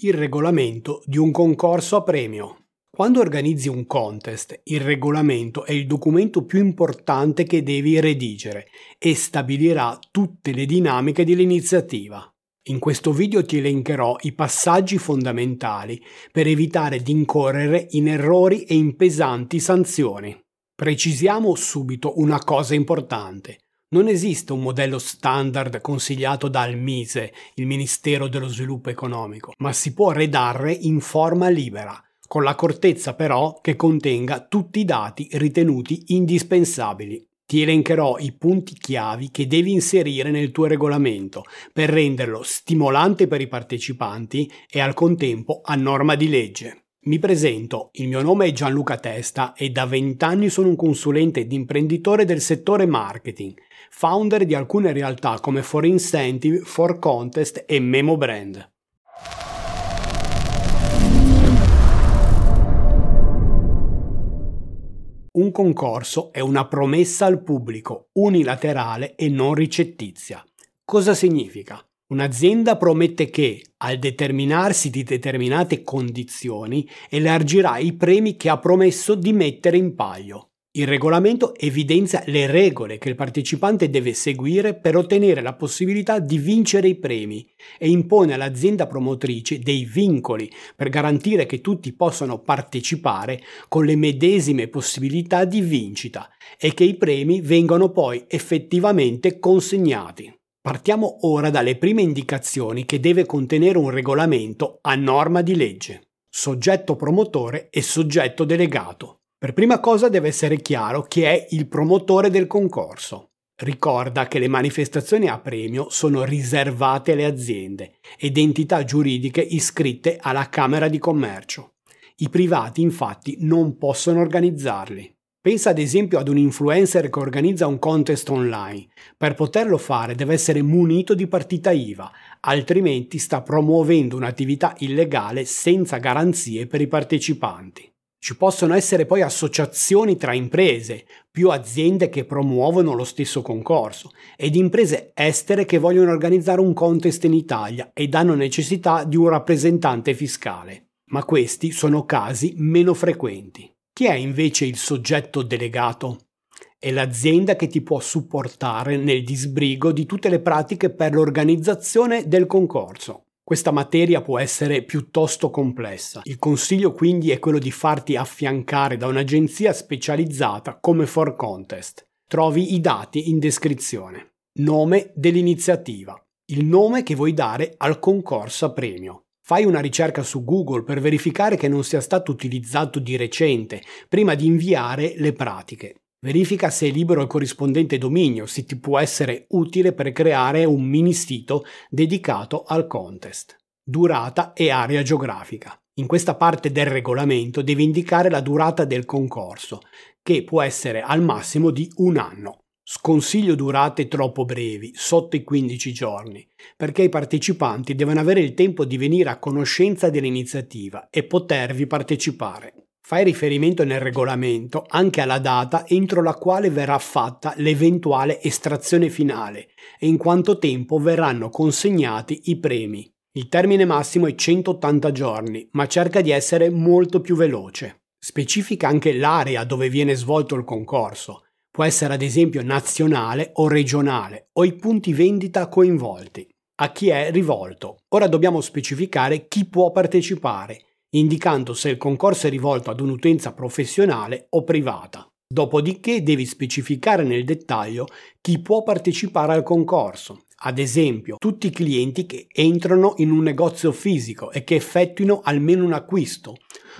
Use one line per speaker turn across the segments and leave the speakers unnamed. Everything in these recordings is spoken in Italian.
Il regolamento di un concorso a premio. Quando organizzi un contest, il regolamento è il documento più importante che devi redigere e stabilirà tutte le dinamiche dell'iniziativa. In questo video ti elencherò i passaggi fondamentali per evitare di incorrere in errori e in pesanti sanzioni. Precisiamo subito una cosa importante. Non esiste un modello standard consigliato dal MISE, il Ministero dello Sviluppo Economico, ma si può redarre in forma libera, con l'accortezza però che contenga tutti i dati ritenuti indispensabili. Ti elencherò i punti chiavi che devi inserire nel tuo regolamento per renderlo stimolante per i partecipanti e al contempo a norma di legge. Mi presento, il mio nome è Gianluca Testa e da 20 anni sono un consulente ed imprenditore del settore marketing, founder di alcune realtà come For Incentive, For Contest e Memo Brand. Un concorso è una promessa al pubblico, unilaterale e non ricettizia. Cosa significa? Un'azienda promette che, al determinarsi di determinate condizioni, elargirà i premi che ha promesso di mettere in palio. Il regolamento evidenzia le regole che il partecipante deve seguire per ottenere la possibilità di vincere i premi e impone all'azienda promotrice dei vincoli per garantire che tutti possano partecipare con le medesime possibilità di vincita e che i premi vengano poi effettivamente consegnati. Partiamo ora dalle prime indicazioni che deve contenere un regolamento a norma di legge. Soggetto promotore e soggetto delegato. Per prima cosa deve essere chiaro chi è il promotore del concorso. Ricorda che le manifestazioni a premio sono riservate alle aziende ed entità giuridiche iscritte alla Camera di Commercio. I privati infatti non possono organizzarli. Pensa ad esempio ad un influencer che organizza un contest online. Per poterlo fare deve essere munito di partita IVA, altrimenti sta promuovendo un'attività illegale senza garanzie per i partecipanti. Ci possono essere poi associazioni tra imprese, più aziende che promuovono lo stesso concorso, ed imprese estere che vogliono organizzare un contest in Italia ed hanno necessità di un rappresentante fiscale. Ma questi sono casi meno frequenti. Chi è invece il soggetto delegato? È l'azienda che ti può supportare nel disbrigo di tutte le pratiche per l'organizzazione del concorso. Questa materia può essere piuttosto complessa. Il consiglio quindi è quello di farti affiancare da un'agenzia specializzata come For Contest. Trovi i dati in descrizione. Nome dell'iniziativa. Il nome che vuoi dare al concorso a premio. Fai una ricerca su Google per verificare che non sia stato utilizzato di recente, prima di inviare le pratiche. Verifica se è libero il corrispondente dominio, se ti può essere utile per creare un mini sito dedicato al contest. Durata e area geografica. In questa parte del regolamento devi indicare la durata del concorso, che può essere al massimo di un anno. Sconsiglio durate troppo brevi, sotto i 15 giorni, perché i partecipanti devono avere il tempo di venire a conoscenza dell'iniziativa e potervi partecipare. Fai riferimento nel regolamento anche alla data entro la quale verrà fatta l'eventuale estrazione finale e in quanto tempo verranno consegnati i premi. Il termine massimo è 180 giorni, ma cerca di essere molto più veloce. Specifica anche l'area dove viene svolto il concorso. Può essere ad esempio nazionale o regionale o i punti vendita coinvolti. A chi è rivolto? Ora dobbiamo specificare chi può partecipare indicando se il concorso è rivolto ad un'utenza professionale o privata. Dopodiché devi specificare nel dettaglio chi può partecipare al concorso, ad esempio tutti i clienti che entrano in un negozio fisico e che effettuino almeno un acquisto,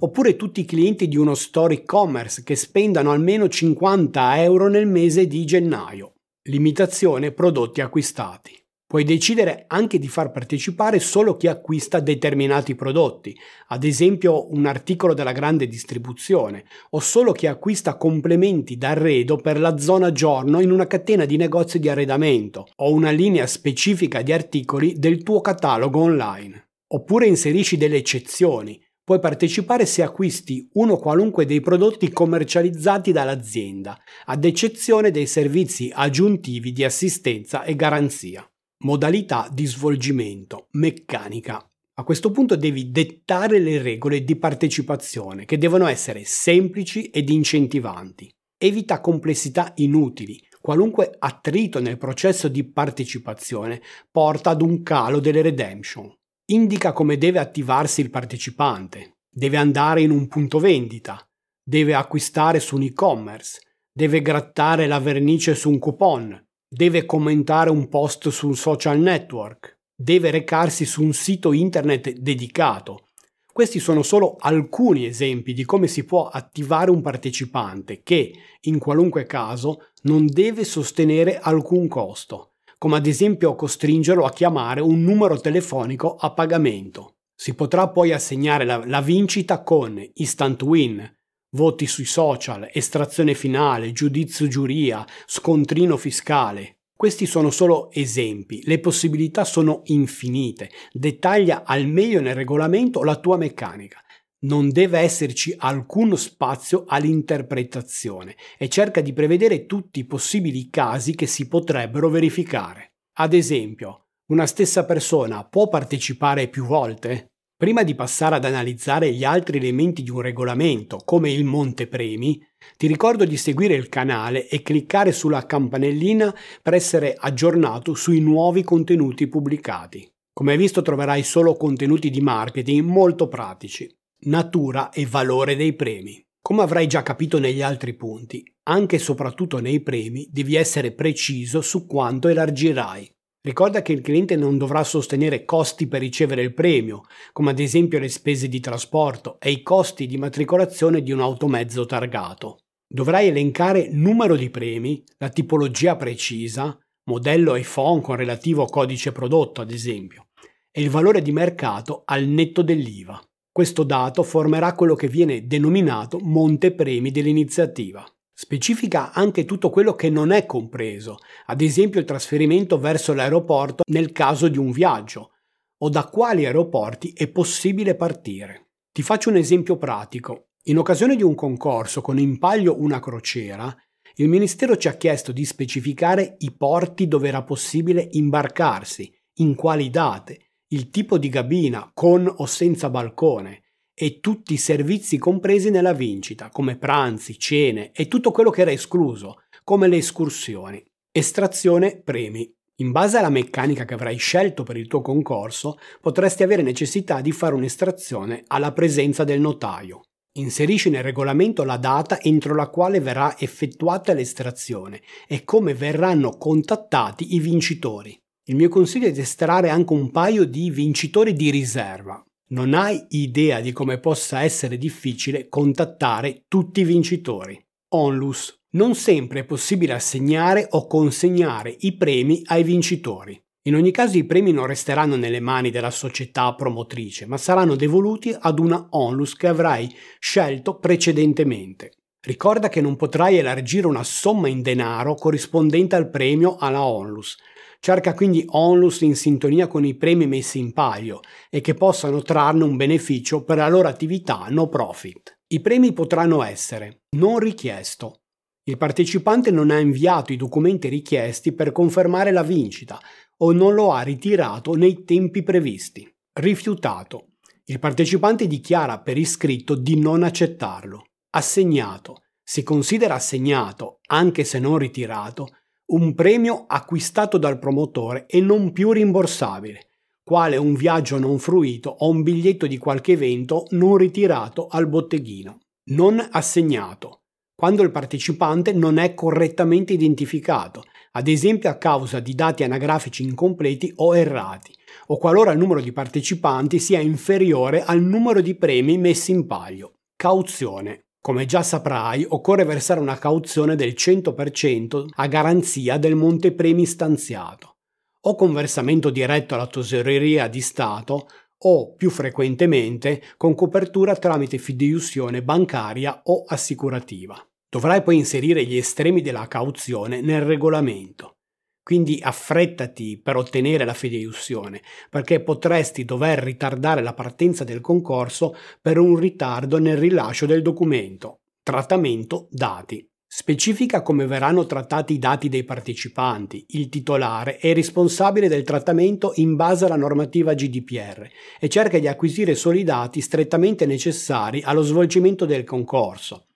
oppure tutti i clienti di uno store e-commerce che spendano almeno 50 euro nel mese di gennaio. Limitazione prodotti acquistati. Puoi decidere anche di far partecipare solo chi acquista determinati prodotti, ad esempio un articolo della grande distribuzione, o solo chi acquista complementi d'arredo per la zona giorno in una catena di negozi di arredamento, o una linea specifica di articoli del tuo catalogo online. Oppure inserisci delle eccezioni. Puoi partecipare se acquisti uno qualunque dei prodotti commercializzati dall'azienda, ad eccezione dei servizi aggiuntivi di assistenza e garanzia. Modalità di svolgimento. Meccanica. A questo punto devi dettare le regole di partecipazione che devono essere semplici ed incentivanti. Evita complessità inutili. Qualunque attrito nel processo di partecipazione porta ad un calo delle redemption. Indica come deve attivarsi il partecipante. Deve andare in un punto vendita. Deve acquistare su un e-commerce. Deve grattare la vernice su un coupon. Deve commentare un post su un social network. Deve recarsi su un sito internet dedicato questi sono solo alcuni esempi di come si può attivare un partecipante che, in qualunque caso, non deve sostenere alcun costo, come ad esempio costringerlo a chiamare un numero telefonico a pagamento. Si potrà poi assegnare la, la vincita con instant win, voti sui social, estrazione finale, giudizio giuria, scontrino fiscale, questi sono solo esempi, le possibilità sono infinite. Dettaglia al meglio nel regolamento la tua meccanica. Non deve esserci alcun spazio all'interpretazione e cerca di prevedere tutti i possibili casi che si potrebbero verificare. Ad esempio, una stessa persona può partecipare più volte? Prima di passare ad analizzare gli altri elementi di un regolamento, come il montepremi, ti ricordo di seguire il canale e cliccare sulla campanellina per essere aggiornato sui nuovi contenuti pubblicati. Come hai visto troverai solo contenuti di marketing molto pratici. Natura e valore dei premi. Come avrai già capito negli altri punti, anche e soprattutto nei premi devi essere preciso su quanto elargirai. Ricorda che il cliente non dovrà sostenere costi per ricevere il premio, come ad esempio le spese di trasporto e i costi di matricolazione di un automezzo targato. Dovrai elencare numero di premi, la tipologia precisa, modello iPhone con relativo codice prodotto ad esempio, e il valore di mercato al netto dell'IVA. Questo dato formerà quello che viene denominato monte premi dell'iniziativa. Specifica anche tutto quello che non è compreso, ad esempio il trasferimento verso l'aeroporto nel caso di un viaggio, o da quali aeroporti è possibile partire. Ti faccio un esempio pratico. In occasione di un concorso con in palio una crociera, il Ministero ci ha chiesto di specificare i porti dove era possibile imbarcarsi, in quali date, il tipo di cabina con o senza balcone, e tutti i servizi compresi nella vincita, come pranzi, cene e tutto quello che era escluso, come le escursioni. Estrazione premi. In base alla meccanica che avrai scelto per il tuo concorso, potresti avere necessità di fare un'estrazione alla presenza del notaio. Inserisci nel regolamento la data entro la quale verrà effettuata l'estrazione e come verranno contattati i vincitori. Il mio consiglio è di estrarre anche un paio di vincitori di riserva, non hai idea di come possa essere difficile contattare tutti i vincitori. Onlus. Non sempre è possibile assegnare o consegnare i premi ai vincitori. In ogni caso i premi non resteranno nelle mani della società promotrice, ma saranno devoluti ad una onlus che avrai scelto precedentemente. Ricorda che non potrai elargire una somma in denaro corrispondente al premio alla onlus, Cerca quindi onlus in sintonia con i premi messi in palio e che possano trarne un beneficio per la loro attività no profit. I premi potranno essere non richiesto. Il partecipante non ha inviato i documenti richiesti per confermare la vincita o non lo ha ritirato nei tempi previsti. Rifiutato. Il partecipante dichiara per iscritto di non accettarlo. Assegnato. Si considera assegnato, anche se non ritirato, un premio acquistato dal promotore e non più rimborsabile, quale un viaggio non fruito o un biglietto di qualche evento non ritirato al botteghino. Non assegnato, quando il partecipante non è correttamente identificato, ad esempio a causa di dati anagrafici incompleti o errati, o qualora il numero di partecipanti sia inferiore al numero di premi messi in palio. Cauzione. Come già saprai, occorre versare una cauzione del 100% a garanzia del montepremi stanziato, o con versamento diretto alla tesoreria di Stato o, più frequentemente, con copertura tramite fideiussione bancaria o assicurativa. Dovrai poi inserire gli estremi della cauzione nel regolamento. Quindi affrettati per ottenere la fideiussione, perché potresti dover ritardare la partenza del concorso per un ritardo nel rilascio del documento. Trattamento dati. Specifica come verranno trattati i dati dei partecipanti. Il titolare è responsabile del trattamento in base alla normativa GDPR e cerca di acquisire solo i dati strettamente necessari allo svolgimento del concorso.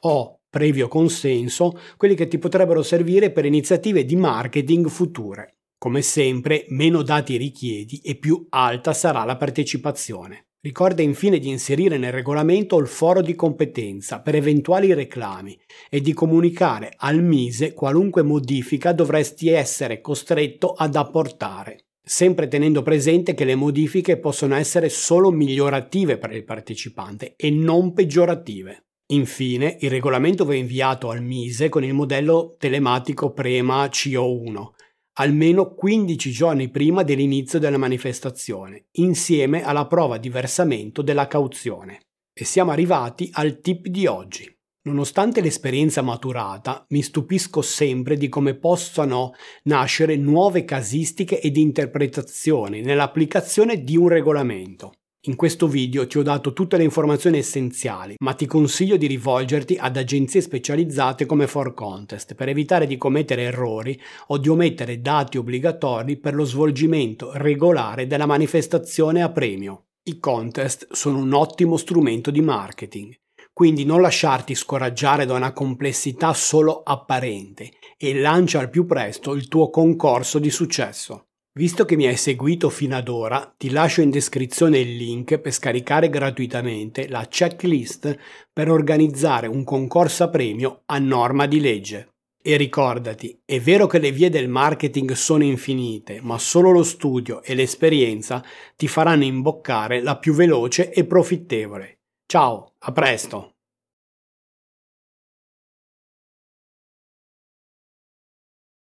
O, previo consenso, quelli che ti potrebbero servire per iniziative di marketing future. Come sempre, meno dati richiedi e più alta sarà la partecipazione. Ricorda infine di inserire nel regolamento il foro di competenza per eventuali reclami e di comunicare al Mise qualunque modifica dovresti essere costretto ad apportare, sempre tenendo presente che le modifiche possono essere solo migliorative per il partecipante e non peggiorative. Infine, il regolamento va inviato al Mise con il modello telematico Prema CO1 almeno 15 giorni prima dell'inizio della manifestazione, insieme alla prova di versamento della cauzione. E siamo arrivati al tip di oggi. Nonostante l'esperienza maturata, mi stupisco sempre di come possano nascere nuove casistiche ed interpretazioni nell'applicazione di un regolamento. In questo video ti ho dato tutte le informazioni essenziali, ma ti consiglio di rivolgerti ad agenzie specializzate come For Contest per evitare di commettere errori o di omettere dati obbligatori per lo svolgimento regolare della manifestazione a premio. I contest sono un ottimo strumento di marketing, quindi non lasciarti scoraggiare da una complessità solo apparente e lancia al più presto il tuo concorso di successo. Visto che mi hai seguito fino ad ora, ti lascio in descrizione il link per scaricare gratuitamente la checklist per organizzare un concorso a premio a norma di legge. E ricordati, è vero che le vie del marketing sono infinite, ma solo lo studio e l'esperienza ti faranno imboccare la più veloce e profittevole. Ciao, a presto!